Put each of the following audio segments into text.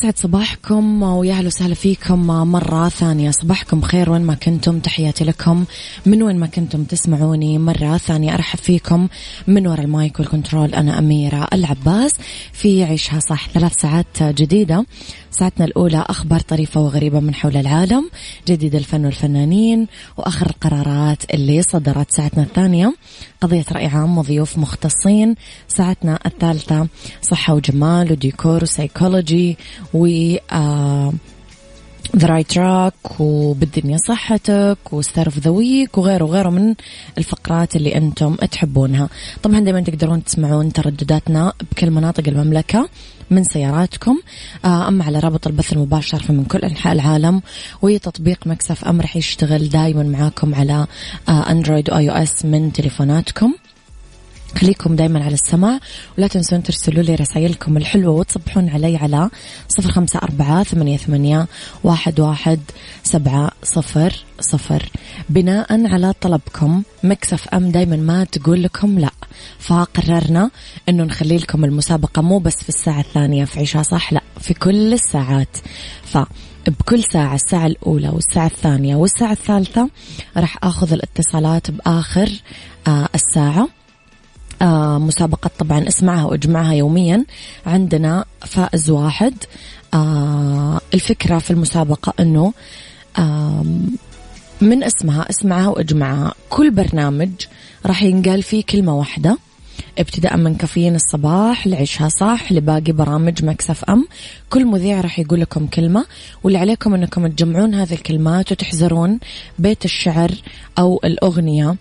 يسعد صباحكم ويا أهلا وسهلا فيكم مرة ثانية. صباحكم خير وين ما كنتم. تحياتي لكم. من وين ما كنتم تسمعوني مرة ثانية. أرحب فيكم من وراء المايك والكنترول أنا أميرة العباس في عيشها صح. ثلاث ساعات جديدة. ساعتنا الأولى أخبار طريفة وغريبة من حول العالم جديد الفن والفنانين وآخر القرارات اللي صدرت ساعتنا الثانية. قضية رأي عام وضيوف مختصين. ساعتنا الثالثة صحة وجمال وديكور وسيكولوجي و آه the right track وبالدنيا صحتك و star of the week وغيره وغيره من الفقرات اللي أنتم تحبونها. طبعا دائما تقدرون تسمعون تردداتنا بكل مناطق المملكة من سياراتكم آه، أما على رابط البث المباشر فمن كل أنحاء العالم وتطبيق مكس اف ام رح يشتغل دائما معاكم على اندرويد وآي أو اس من تليفوناتكم. خليكم دايما على السماع ولا تنسون ترسلوا لي رسائلكم الحلوة وتتصلون علي على صفر خمسة أربعة ثمانية, ثمانية واحد, واحد سبعة صفر صفر. بناء على طلبكم مكس اف أم دايما ما تقول لكم لا. فقررنا أنه نخلي لكم المسابقة مو بس في الساعة الثانية في عيشها صح؟ لا في كل الساعات. ف بكل ساعة الساعة الأولى والساعة الثانية والساعة الثالثة راح أخذ الاتصالات بآخر آه الساعة. مسابقة طبعا اسمعها واجمعها يوميا. عندنا فائز واحد. آه الفكرة في المسابقة إنه آه من اسمها اسمعها واجمعها. كل برنامج راح ينقال فيه كلمة واحدة. ابتداء من كافيين الصباح لعيشها صح لباقي برامج مكسف أم. كل مذيع راح يقول لكم كلمة واللي عليكم أنكم تجمعون هذه الكلمات وتحزرون بيت الشعر أو الأغنية. آه،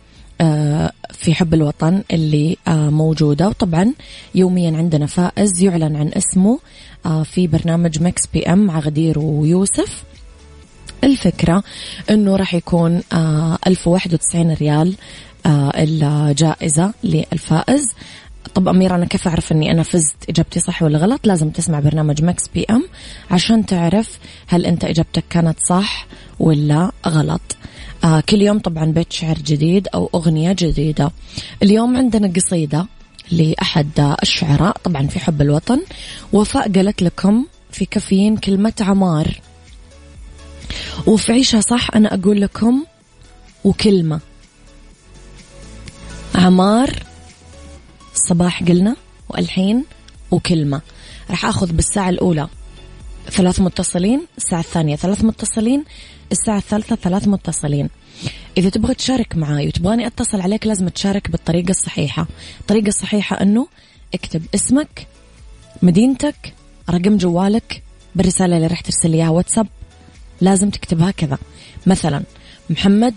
في حب الوطن اللي آه، موجودة. وطبعا يوميا عندنا فائز يعلن عن اسمه آه، في برنامج مكس بي إم مع غدير ويوسف. الفكرة إنه راح يكون ألف وواحد وتسعين ريال الجائزة للفائز. طب أميرة أنا كيف أعرف أني أنا فزت إجابتي صح ولا غلط؟ لازم تسمع برنامج مكس بي أم عشان تعرف هل أنت إجابتك كانت صح ولا غلط. آه كل يوم طبعا بيت شعر جديد أو أغنية جديدة. اليوم عندنا قصيدة لأحد الشعراء طبعا في حب الوطن. وفاء قالت لكم في كافيين كلمة عمار. وفي عيشها صح أنا أقول لكم وكلمة. عمار صباح قلنا والحين وكلمة. راح أخذ بالساعة الأولى. ثلاث متصلين الساعة الثانية ثلاث متصلين. الساعة الثالثة ثلاث متصلين. إذا تبغى تشارك معاي وتبغاني أتصل عليك لازم تشارك بالطريقة الصحيحة. الطريقة الصحيحة أنه اكتب اسمك مدينتك رقم جوالك بالرسالة اللي راح ترسل إياها واتساب. لازم تكتبها كذا مثلا محمد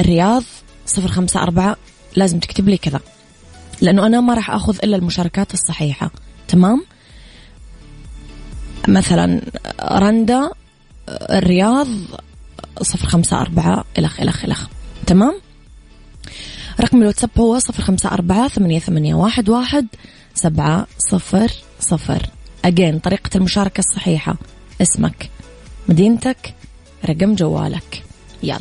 الرياض صفر خمسة أربعة لازم تكتب لي كذا. لأنه أنا ما راح أخذ إلا المشاركات الصحيحة. تمام؟ مثلا رندا الرياض صفر خمسة أربعة إلخ إلخ إلخ تمام؟ رقم الواتساب هو صفر خمسة أربعة ثمانية, ثمانية واحد, واحد سبعة صفر صفر. أجين طريقة المشاركة الصحيحة. اسمك مدينتك رقم جوالك. يلا.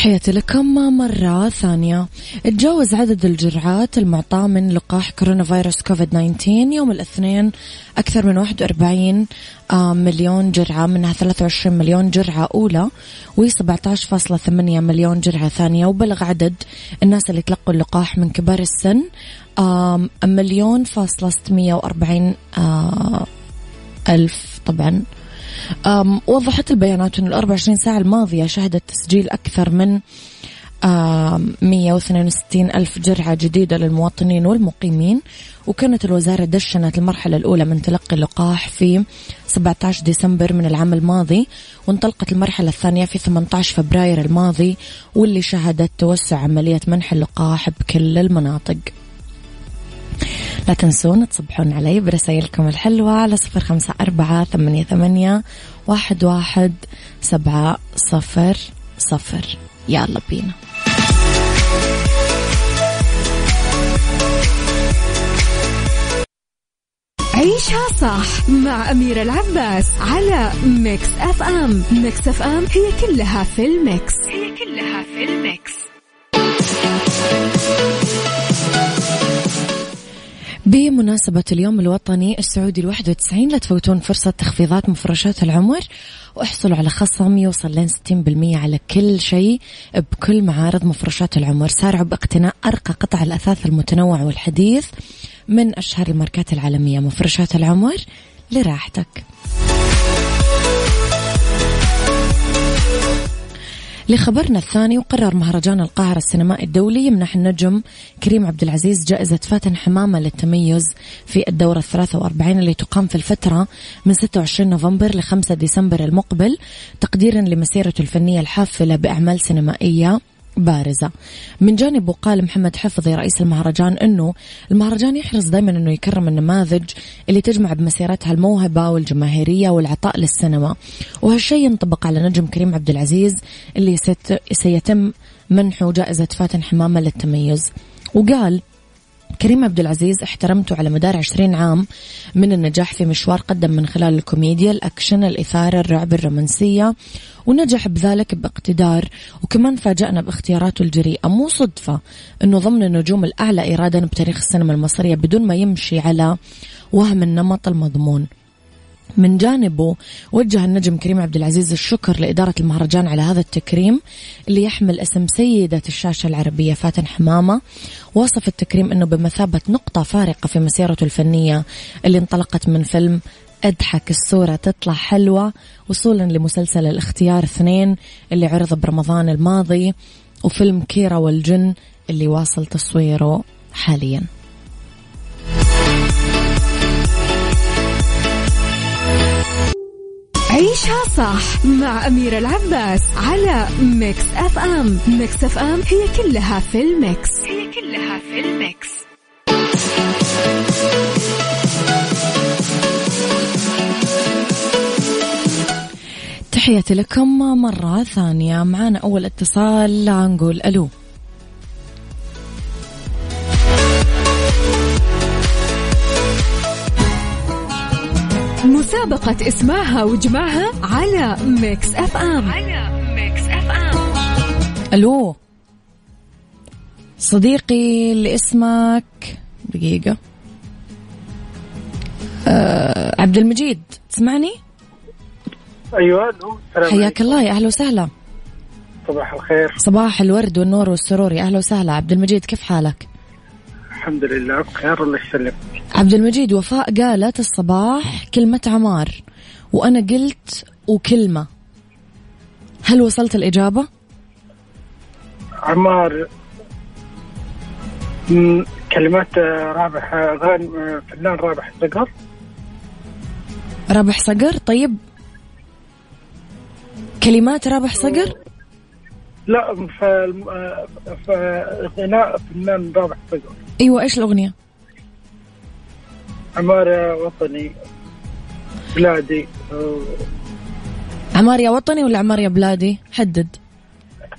تحياتي لكم مرة ثانية. تجاوز عدد الجرعات المعطاة من لقاح كورونا فيروس كوفيد 19 يوم الاثنين أكثر من 41 آه، مليون جرعة منها 23 مليون جرعة أولى و17.8 مليون جرعة ثانية. وبلغ عدد الناس اللي تلقوا اللقاح من كبار السن مليون فاصلة 640 آه، ألف. طبعا وضحت البيانات أن ال 24 ساعة الماضية شهدت تسجيل أكثر من 162 ألف جرعة جديدة للمواطنين والمقيمين وكانت الوزارة دشنت المرحلة الأولى من تلقي اللقاح في 17 ديسمبر من العام الماضي وانطلقت المرحلة الثانية في 18 فبراير الماضي واللي شهدت توسع عملية منح اللقاح بكل المناطق. لا تنسون تصبحون علي برسائلكم الحلوة على صفر خمسة أربعة ثمانية, ثمانية واحد, واحد سبعة صفر صفر. يلا بينا. عيشها صح مع أميرة العباس على ميكس أف أم ميكس أف أم هي كلها في ال mix. هي كلها في ال mix. بمناسبة اليوم الوطني السعودي الواحد وتسعين لا تفوتون فرصة تخفيضات مفرشات العمر واحصلوا على خصم يوصل لين ستين بالمية على كل شيء بكل معارض مفرشات العمر. سارعوا باقتناء أرقى قطع الأثاث المتنوع والحديث من أشهر الماركات العالمية. مفرشات العمر لراحتك. لخبرنا الثاني وقرر مهرجان القاهرة السينمائي الدولي يمنح النجم كريم عبد العزيز جائزة فاتن حمامة للتميز في الدورة الثلاثة وأربعين اللي تقام في الفترة من 26 نوفمبر ل 5 ديسمبر المقبل تقديرا لمسيرته الفنية الحافلة بأعمال سينمائية. بارزة. من جانبه قال محمد حفظي رئيس المهرجان أنه المهرجان يحرص دائما أنه يكرم النماذج اللي تجمع بمسيرتها الموهبة والجماهيرية والعطاء للسينما. وهالشيء ينطبق على نجم كريم عبد العزيز اللي سيتم منحه جائزة فاتن حمامة للتميز. وقال كريم عبد العزيز احترمته على مدار عشرين عام من النجاح في مشوار قدم من خلال الكوميديا الأكشن الإثارة الرعب الرومانسية ونجح بذلك باقتدار. وكمان فاجأنا باختياراته الجريئة. مو صدفة أنه ضمن النجوم الأعلى إيرادا بتاريخ السينما المصرية بدون ما يمشي على وهم النمط المضمون. من جانبه وجه النجم كريم عبد العزيز الشكر لإدارة المهرجان على هذا التكريم اللي يحمل اسم سيدة الشاشة العربية فاتن حمامة. وصف التكريم أنه بمثابة نقطة فارقة في مسيرته الفنية اللي انطلقت من فيلم أضحك الصورة تطلع حلوة وصولا لمسلسل الاختيار اثنين اللي عرض برمضان الماضي وفيلم كيرة والجن اللي واصل تصويره حاليا. عيشها صح مع أميرة العباس على ميكس أف أم. ميكس أف أم هي كلها في ال mix. هي كلها في ال mix. تحياتي لكم مرة ثانية. معنا أول اتصال نقول ألو. مسابقة اسمعها وجمعها على Mix FM. على Mix FM. ألو. صديقي اللي اسمك؟ دقيقة. أه عبد المجيد تسمعني؟ أيوه حياك الله يا أهلا وسهلا. صباح الخير. صباح الورد والنور والسرور يا أهلا وسهلا. عبد المجيد كيف حالك؟ الحمد لله بخير الله يسلمك. عبد المجيد وفاء قالت الصباح كلمة عمار وأنا قلت وكلمة هل وصلت الإجابة؟ عمار كلمات رابح غان فنان رابح صقر رابح صقر طيب كلمات رابح صقر؟ لا في غناء فنان رابح صقر أيوه إيش الأغنية؟ عمارة وطني بلادي عمار يا وطني ولا عمار يا بلادي؟ حدد.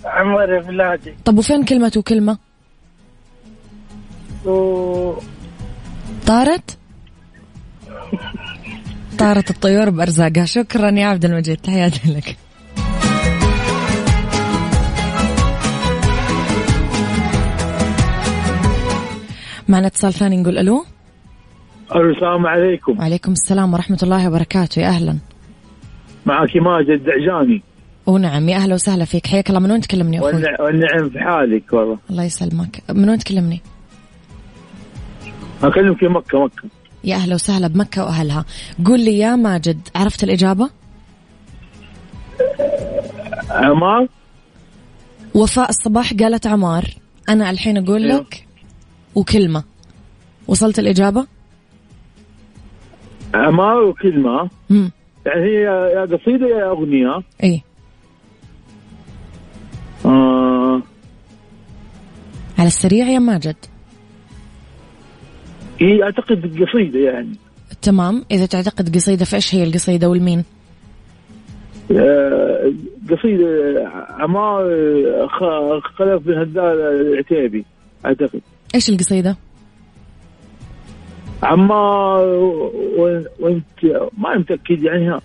عمار يا بلادي. طب وفين كلمة وكلمة؟ و... طارت؟ طارت الطيور بأرزاقها، شكرا يا عبد المجيد تحياتي لك. معنا اتصال ثاني نقول ألو السلام عليكم. وعليكم السلام ورحمة الله وبركاته. يا أهلا. معك ماجد دعجاني ونعم يا أهلا وسهلا فيك. حياك الله. من وين تكلمني أخوي؟ والنع- والنعم في حالك والله. الله يسلمك. من وين تكلمني؟ اكلمك في مكة مكة. يا أهلا وسهلا بمكة وأهلها. قول لي يا ماجد عرفت الإجابة؟ عمار؟ وفاء الصباح قالت عمار. أنا الحين أقول أيوه. لك وكلمة. وصلت الإجابة؟ عمار وكلمه امم يعني هي يا قصيدة يا أغنية. إيه. آه. على السريع يا ماجد. هي أعتقد قصيدة يعني. تمام. إذا تعتقد قصيدة فإيش هي القصيدة والمين؟ آه قصيدة عمار خلف بن هدال العتيبي أعتقد. إيش القصيدة؟ عمار وانت ما متاكد يعني ها.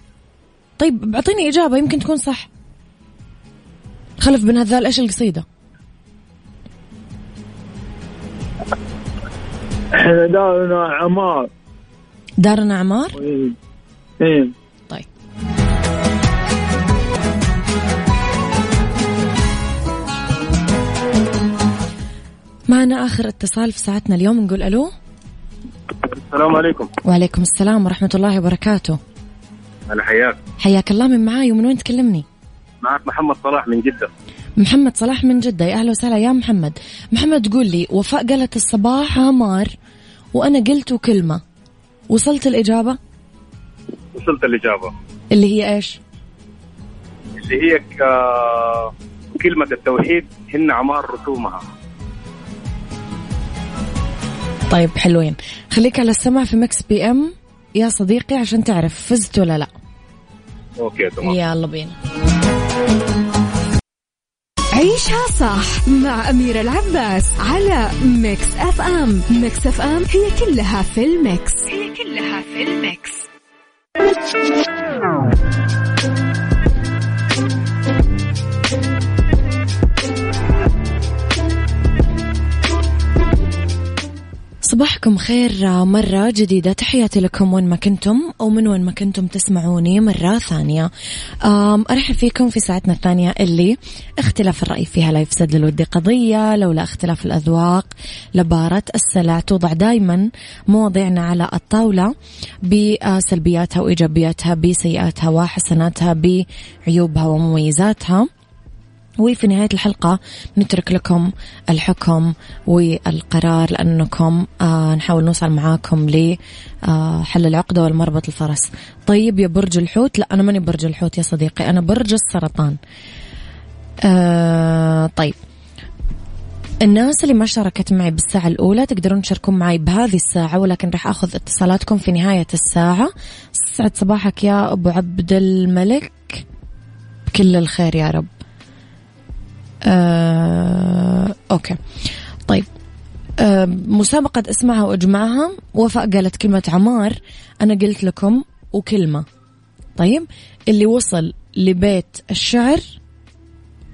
طيب أعطيني إجابة يمكن تكون صح. خلف بن هذال إيش القصيدة؟ إحنا دارنا عمار. دارنا عمار؟ إيه. إيه. طيب. معنا آخر اتصال في ساعتنا اليوم نقول ألو. السلام عليكم. وعليكم السلام ورحمة الله وبركاته. هلا حياك. حياك الله من معاي ومن وين تكلمني؟ معك محمد صلاح من جدة. محمد صلاح من جدة. يا أهلا وسهلا يا محمد. محمد قول لي وفاء قالت الصباح عمار وأنا قلت كلمة. وصلت الإجابة؟ وصلت الإجابة. اللي هي إيش؟ اللي هي كلمة التوحيد هن عمار رسومها. طيب حلوين. خليك على السمع في Mix FM. يا صديقي عشان تعرف فزت ولا لا. okay تمام. يلا بينا. عيشها صح مع أميرة العباس على Mix FM. Mix FM هي كلها في ال mix. هي كلها في ال mix. صباحكم خير مرة جديدة. تحياتي لكم وين ما كنتم أو من وين ما كنتم تسمعوني مرة ثانية. أرحب فيكم في ساعتنا الثانية اللي اختلاف الرأي فيها لا يفسد للود قضية لولا اختلاف الأذواق لبارة السلع. توضع دايما مواضيعنا على الطاولة بسلبياتها وإيجابياتها بسيئاتها وحسناتها بعيوبها ومميزاتها. وفي نهاية الحلقة نترك لكم الحكم والقرار لأنكم آه نحاول نوصل معاكم لحل العقدة والمربط الفرس. طيب يا برج الحوت لا أنا ماني برج الحوت يا صديقي أنا برج السرطان. آه طيب. الناس اللي ما شاركت معي بالساعة الأولى تقدرون تشاركون معي بهذه الساعة ولكن راح أخذ اتصالاتكم في نهاية الساعة. سعد صباحك يا أبو عبد الملك. بكل الخير يا رب. آه، أوكي. طيب. آه، مسابقة اسمعها وأجمعها. وفاء قالت كلمة عمار. أنا قلت لكم وكلمة. طيب. اللي وصل لبيت الشعر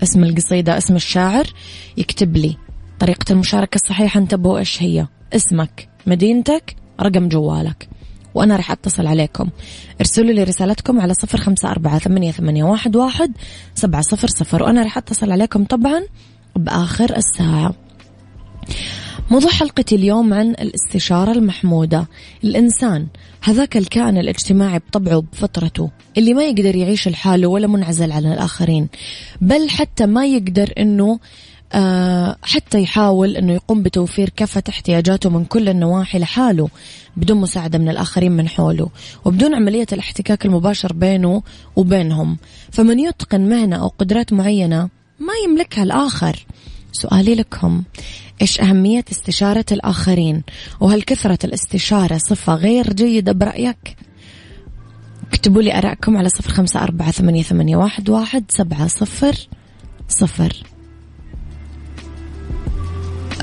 اسم القصيدة اسم الشاعر يكتب لي طريقة المشاركة الصحيحة. انتبهوا إيش هي؟ اسمك مدينتك رقم جوالك. وأنا راح أتصل عليكم. ارسلوا لي رسالتكم على صفر خمسة أربعة ثمانية, ثمانية واحد, واحد سبعة صفر صفر وأنا راح أتصل عليكم طبعا بآخر الساعة. موضوع حلقتي اليوم عن الاستشارة المحمودة. الإنسان هذاك الكائن الاجتماعي بطبعه بفطرته اللي ما يقدر يعيش لحاله ولا منعزل عن الآخرين بل حتى ما يقدر أنه حتى يحاول أنه يقوم بتوفير كافة احتياجاته من كل النواحي لحاله بدون مساعدة من الآخرين من حوله وبدون عملية الاحتكاك المباشر بينه وبينهم. فمن يتقن مهنة أو قدرات معينة ما يملكها الآخر. سؤالي لكم إيش أهمية استشارة الآخرين؟ وهل كثرة الاستشارة صفة غير جيدة برأيك؟ اكتبوا لي أراءكم على صفر خمسة أربعة ثمانية, واحد سبعة صفر صفر.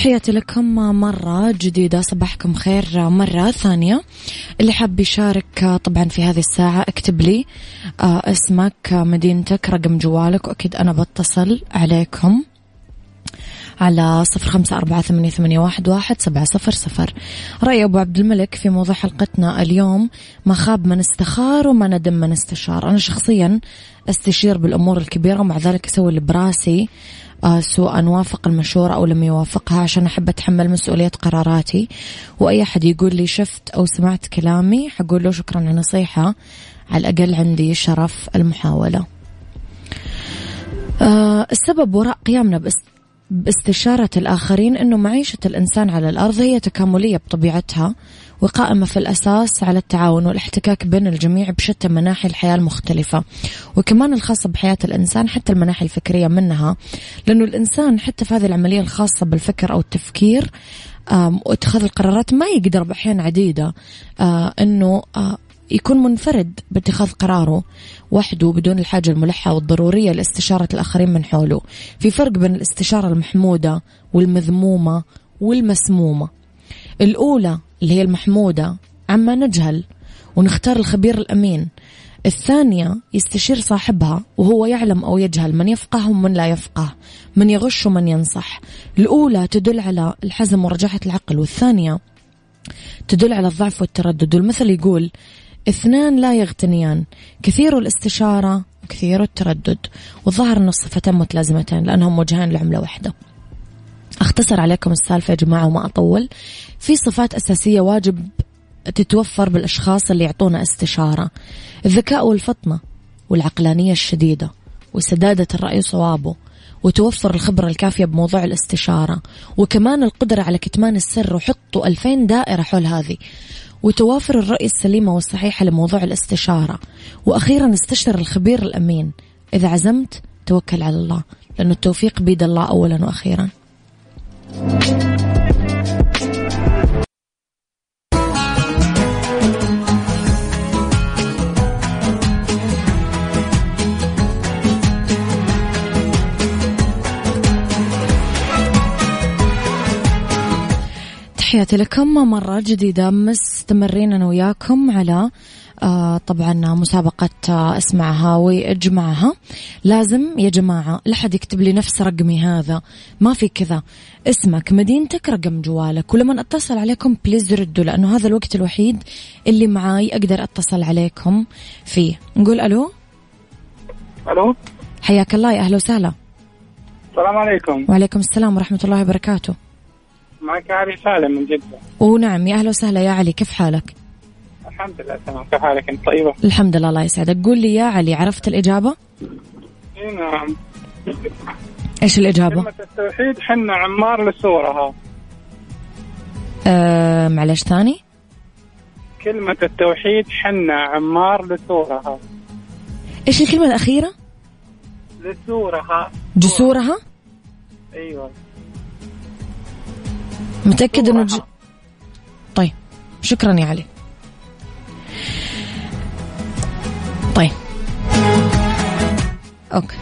تحياتي لكم مرة جديدة صباحكم خير مرة ثانية. اللي حاب يشارك طبعا في هذه الساعة اكتب لي آه، اسمك مدينتك رقم جوالك وأكيد أنا بتصل عليكم. على صفر خمسة أربعة ثمانية, واحد, سبعة صفر صفر. رأي أبو عبد الملك في موضوع حلقتنا اليوم ما خاب من استخار وما ندم من استشار. أنا شخصيا أستشير بالأمور الكبيرة ومع ذلك أسوي اللي براسي آه، سواء وافق المشورة أو لم يوافقها عشان أحب أتحمل مسؤولية قراراتي. وأي أحد يقول لي شفت أو سمعت كلامي حقول له شكرا على على الأقل عندي شرف المحاولة. أه السبب وراء قيامنا باستشارة الآخرين أنه معيشة الإنسان على الأرض هي تكاملية بطبيعتها وقائمة في الأساس على التعاون والاحتكاك بين الجميع بشتى مناحي الحياة المختلفة. وكمان الخاصة بحياة الإنسان حتى المناحي الفكرية منها لأنه الإنسان حتى في هذه العملية الخاصة بالفكر أو التفكير واتخاذ القرارات ما يقدر بأحيان عديدة آه، أنه آه، يكون منفرد باتخاذ قراره وحده بدون الحاجة الملحة والضرورية لاستشارة الآخرين من حوله. في فرق بين الاستشارة المحمودة والمذمومة والمسمومة. الأولى اللي هي المحمودة عما نجهل ونختار الخبير الأمين. الثانية يستشير صاحبها وهو يعلم أو يجهل من يفقه ومن لا يفقه من يغش ومن ينصح. الأولى تدل على الحزم ورجاحة العقل والثانية تدل على الضعف والتردد. والمثل يقول اثنان لا يغتنيان. كثير الاستشارة وكثير التردد والظاهر أن الصفتين متلازمتين لأنهم وجهان لعملة واحدة. أختصر عليكم السالفة يا جماعة وما أطول. في صفات أساسية واجب تتوفر بالأشخاص اللي يعطونا استشارة. الذكاء والفطنة والعقلانية الشديدة وسدادة الرأي صوابه وتوفر الخبرة الكافية بموضوع الاستشارة وكمان القدرة على كتمان السر وحطوا ألفين دائرة حول هذه. وتوافر الرؤية السليمة والصحيحة لموضوع الاستشارة. وأخيرا استشر الخبير الأمين. إذا عزمت توكل على الله. لأن التوفيق بيد الله أولا وأخيرا. تحياتي لكم. مرة جديدة مستمرين أنا وياكم على آه طبعا مسابقة آه أسمعها وأجمعها. لازم يا جماعة لا حد يكتب لي نفس رقمي هذا. ما في كذا. اسمك مدينتك رقم جوالك. ولما أتصل عليكم بليز ردوا لأنه هذا الوقت الوحيد اللي معاي أقدر أتصل عليكم فيه. نقول ألو؟ ألو؟ حياك الله يا أهلا وسهلا. السلام عليكم. وعليكم السلام ورحمة الله وبركاته. معك علي سالم من جدة ونعم يا أهلا وسهلا يا علي كيف حالك؟ الحمد لله تمام كيف حالك أنت طيبة؟ الحمد لله الله يسعدك قول لي يا علي عرفت الإجابة؟ إي نعم إيش الإجابة؟ كلمة التوحيد حنا عمار لسورها أه معلش ثاني؟ كلمة التوحيد حنا عمار لسورها إيش الكلمة الأخيرة؟ لسورها جسورها؟ أيوه متأكد إنه ج... طيب شكرا يا علي. طيب. أوكي.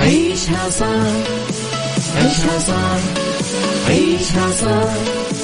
عيشها صح عيشها صح عيشها صح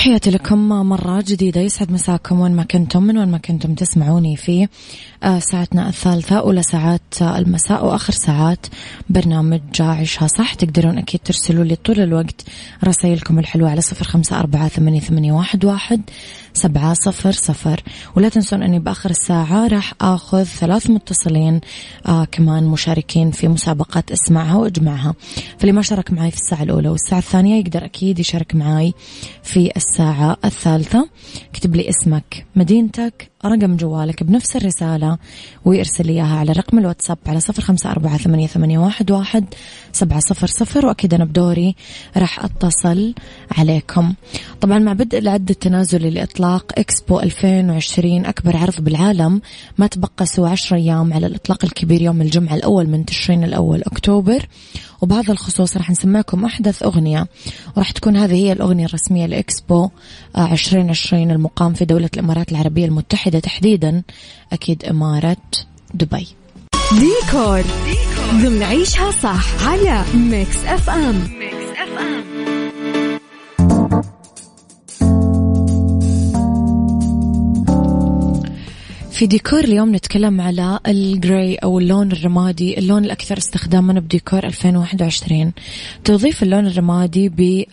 تحياتي لكم مرة جديدة. يسعد مساكم وين ما كنتم من وين ما كنتم تسمعوني في آه، ساعتنا الثالثة أولى ساعات المساء وآخر ساعات برنامج عيشها صح. تقدرون أكيد ترسلوا لي طول الوقت رسائلكم الحلوة على صفر خمسة أربعة ثمانية, ثمانية واحد, واحد سبعة صفر صفر. ولا تنسون أني بآخر الساعة راح آخذ ثلاث متصلين آه كمان مشاركين في مسابقة اسمعها وإجمعها. فاللي ما شارك معي في الساعة الأولى والساعة الثانية يقدر أكيد يشارك معي في الساعة الثالثة. اكتب لي اسمك مدينتك رقم جوالك بنفس الرسالة ويرسل لي إياها على رقم الواتساب على صفر خمسة أربعة ثمانية, ثمانية واحد, واحد سبعة صفر صفر. وأكيد أنا بدوري راح أتصل عليكم. طبعا مع بدء العد التنازلي لإطلاق إكسبو 2020 أكبر عرض بالعالم. ما تبقى سوى عشر أيام على الإطلاق الكبير يوم الجمعة الأول من تشرين الأول أكتوبر. وبهذا الخصوص راح نسمعكم أحدث أغنية. وراح تكون هذه هي الأغنية الرسمية لإكسبو 2020 المقام في دولة الإمارات العربية المتحدة. تحديدا أكيد إمارة دبي. ديكور. ضمن عيشها صح على Mix FM. Mix FM في ديكور اليوم نتكلم على ال gray أو اللون الرمادي اللون الأكثر استخداما بديكور 2021 توظيف اللون الرمادي ب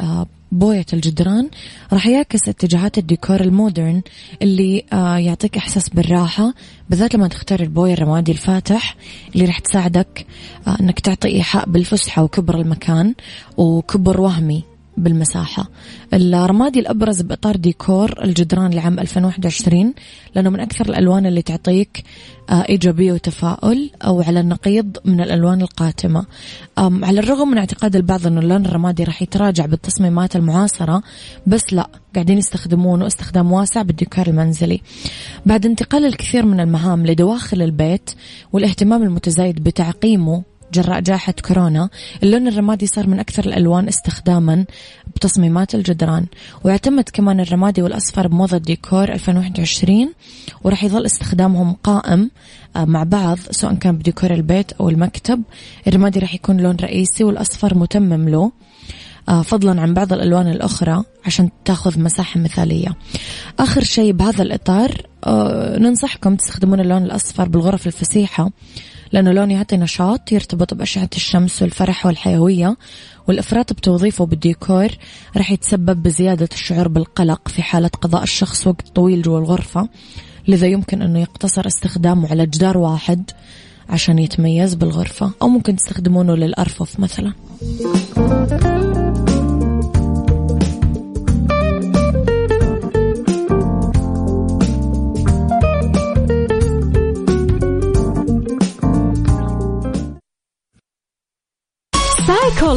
بوية الجدران راح يعكس اتجاهات الديكور ال modern اللي آه يعطيك إحساس بالراحة بالذات لما تختار البوية الرمادي الفاتح اللي راح تساعدك آه أنك تعطي إيحاء بالفسحة وكبر المكان وكبر وهمي. بالمساحة. الرمادي الأبرز بإطار ديكور الجدران لعام 2021 لأنه من أكثر الألوان اللي تعطيك آه، إيجابية وتفاؤل أو على النقيض من الألوان القاتمة. على الرغم من اعتقاد البعض أنه اللون الرمادي راح يتراجع بالتصميمات المعاصرة بس لا قاعدين يستخدمونه استخدام واسع بالديكور المنزلي. بعد انتقال الكثير من المهام لدواخل البيت والاهتمام المتزايد بتعقيمه جراء جائحة كورونا. اللون الرمادي صار من أكثر الألوان استخداما بتصميمات الجدران. ويعتمد كمان الرمادي والأصفر بموضة ديكور 2021 وراح يظل استخدامهم قائم آه، مع بعض سواء كان بديكور البيت أو المكتب. الرمادي راح يكون لون رئيسي والأصفر متمم له. آه، فضلا عن بعض الألوان الأخرى عشان تأخذ مساحة مثالية. آخر شيء بهذا الإطار آه، ننصحكم تستخدمون اللون الأصفر بالغرف الفسيحة. لأنه لون يعطي نشاط يرتبط بأشعة الشمس والفرح والحيوية والإفراط بتوظيفه بالديكور راح يتسبب بزيادة الشعور بالقلق في حالة قضاء الشخص وقت طويل جوا الغرفة لذا يمكن أنه يقتصر استخدامه على جدار واحد عشان يتميز بالغرفة أو ممكن تستخدمونه للأرفف مثلا.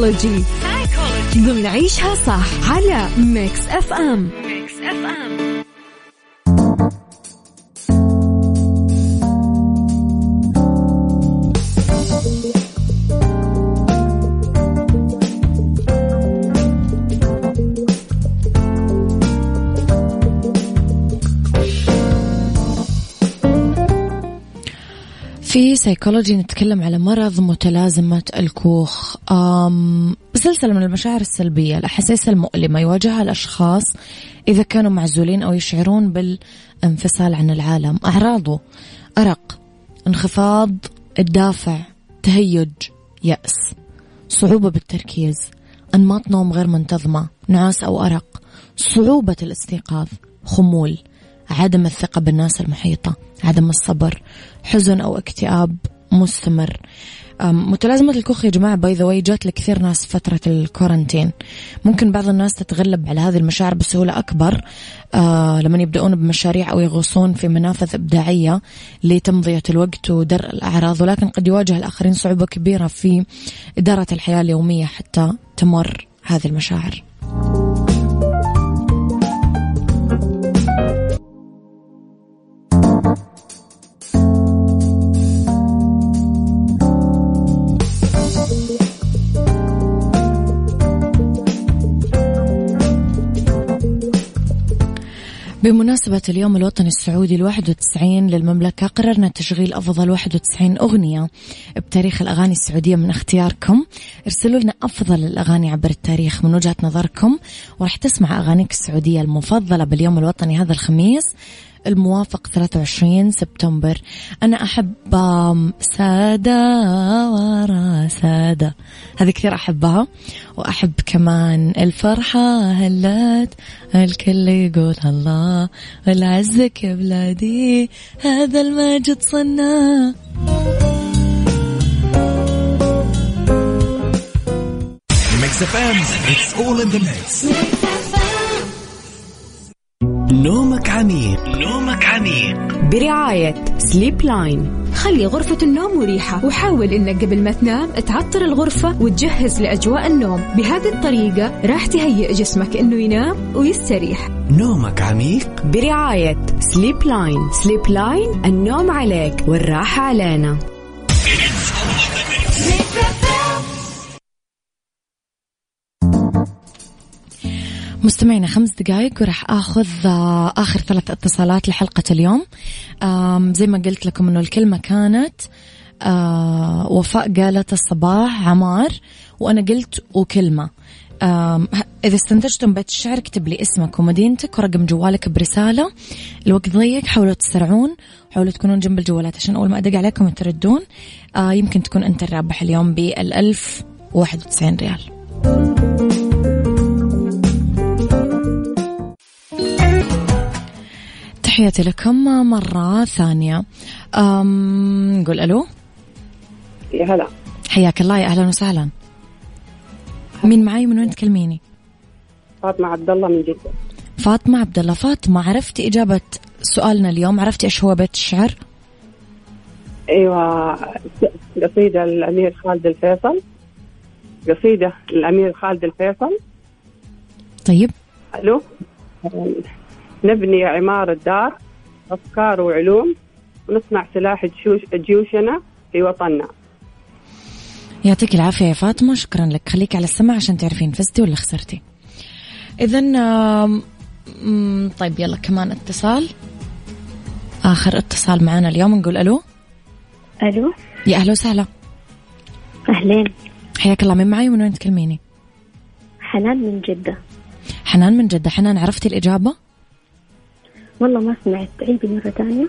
سايكولوجي ضمن عيشها صح على Mix FM Mix FM في سيكولوجي نتكلم على مرض متلازمة الكوخ. سلسلة من المشاعر السلبية الأحاسيس المؤلمة يواجهها الأشخاص إذا كانوا معزولين أو يشعرون بالانفصال عن العالم. أعراضه أرق انخفاض الدافع تهيج يأس صعوبة بالتركيز أنماط نوم غير منتظمة نعاس أو أرق صعوبة الاستيقاظ خمول. عدم الثقة بالناس المحيطة عدم الصبر حزن أو اكتئاب مستمر. متلازمة الكوخ يا جماعة by the way لكثير ناس فترة ال quarantine ممكن بعض الناس تتغلب على هذه المشاعر بسهولة أكبر. آه لما يبدأون بمشاريع أو يغوصون في منافذ إبداعية لتمضية الوقت ودرء الأعراض ولكن قد يواجه الآخرين صعوبة كبيرة في إدارة الحياة اليومية حتى تمر هذه المشاعر. بمناسبة اليوم الوطني السعودي الواحد وتسعين للمملكة قررنا تشغيل أفضل واحد وتسعين أغنية بتاريخ الأغاني السعودية من اختياركم. ارسلوا لنا أفضل الأغاني عبر التاريخ من وجهة نظركم وراح تسمع أغانيك السعودية المفضلة باليوم الوطني هذا الخميس. الموافق 23 سبتمبر. أنا أحب سادة ورا سادة. هذه كثير أحبها. وأحب كمان الفرحة هلات الكل يقول الله والعزك يا بلادي هذا المجد صنع. Mix FM it's all in the mix نومك عميق. نومك عميق. برعاية Sleep Line خلي غرفة النوم مريحة وحاول إنك قبل ما تنام تعطر الغرفة وتجهز لأجواء النوم. بهذه الطريقة راح تهيئ جسمك إنه ينام ويستريح. نومك عميق. برعاية Sleep Line Sleep Line النوم عليك والراحة علينا. مستمعينا خمس دقائق وراح آخذ آه، آخر ثلاث اتصالات لحلقة اليوم. زي ما قلت لكم إنه الكلمة كانت آه، وفاء قالت الصباح عمار وأنا قلت وكلمة. إذا استنتجتم بيت الشعر اكتب لي اسمك ومدينتك ورقم جوالك برسالة. الوقت ضيق حاولوا تسرعون حاولوا تكونون جنب الجوالات عشان أول ما أدق عليكم تردون. آه يمكن تكون أنت الرابح اليوم بالألف واحد وتسعين ريال. تحياتي لكم مرة ثانية. نقول ألو. يا هلا. حياك الله يا أهلا وسهلا. مين معي من وين تكلميني؟ فاطمة عبد الله من جدة. فاطمة عبد الله فاطمة عرفتي إجابة سؤالنا اليوم؟ عرفتي إيش هو بيت الشعر؟ أيوه قصيدة الأمير خالد الفيصل. قصيدة الأمير خالد الفيصل. طيب. ألو. نبني عمار الدار أفكار وعلوم ونصنع سلاح جيوش جيوشنا في وطننا. يعطيك العافية يا فاطمة شكرا لك. خليك على السمع عشان تعرفين فزتي ولا خسرتي. إذا طيب يلا كمان اتصال. آخر اتصال معنا اليوم نقول ألو. ألو. يا أهلا وسهلا. أهلين. حياك الله من معي ومن وين تكلميني؟ حنان من جدة. حنان من جدة. حنان عرفتي الإجابة؟ والله ما سمعت عيدي مرة ثانية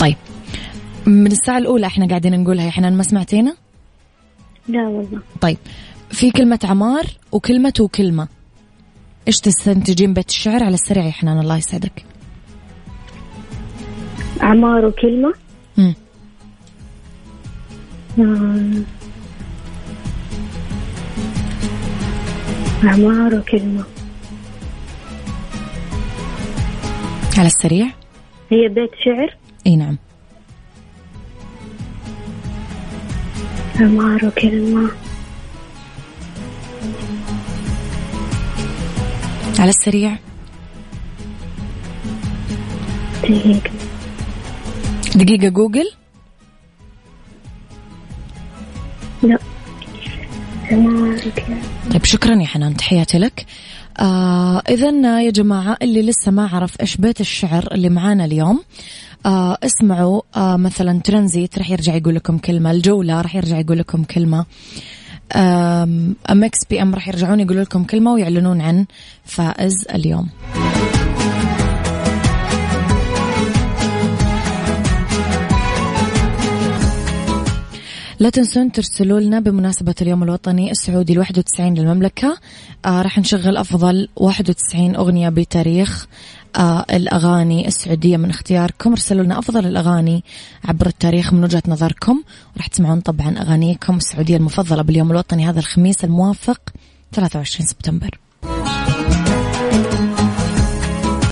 طيب من الساعة الأولى إحنا قاعدين نقولها يا حنان ما سمعتينا؟ لا والله. طيب في كلمة عمار وكلمة وكلمة. إيش تستنتجين بيت الشعر على السريع يا حنان الله يسعدك. عمار وكلمة؟ مم. آم. عمار وكلمة. على السريع. هي بيت شعر؟ إي نعم. عمار وكلمة. على السريع. دقيقة. دقيقة جوجل. لا. طيب شكرا يا حنان تحياتي لك. آه إذا يا جماعة اللي لسه ما عرف إيش بيت الشعر اللي معانا اليوم آه اسمعوا آه مثلا ترانزيت راح يرجع يقول لكم كلمة الجولة راح يرجع يقول لكم كلمة أمكس بي أم راح يرجعون يقولوا لكم كلمة ويعلنون عن فائز اليوم. لا تنسون ترسلوا لنا بمناسبة اليوم الوطني السعودي الواحد وتسعين للمملكة. آه راح نشغل أفضل واحد وتسعين أغنية بتاريخ آه الأغاني السعودية من اختياركم. ارسلوا لنا أفضل الأغاني عبر التاريخ من وجهة نظركم. وراح تسمعون طبعا أغانيكم السعودية المفضلة باليوم الوطني هذا الخميس الموافق 23 سبتمبر.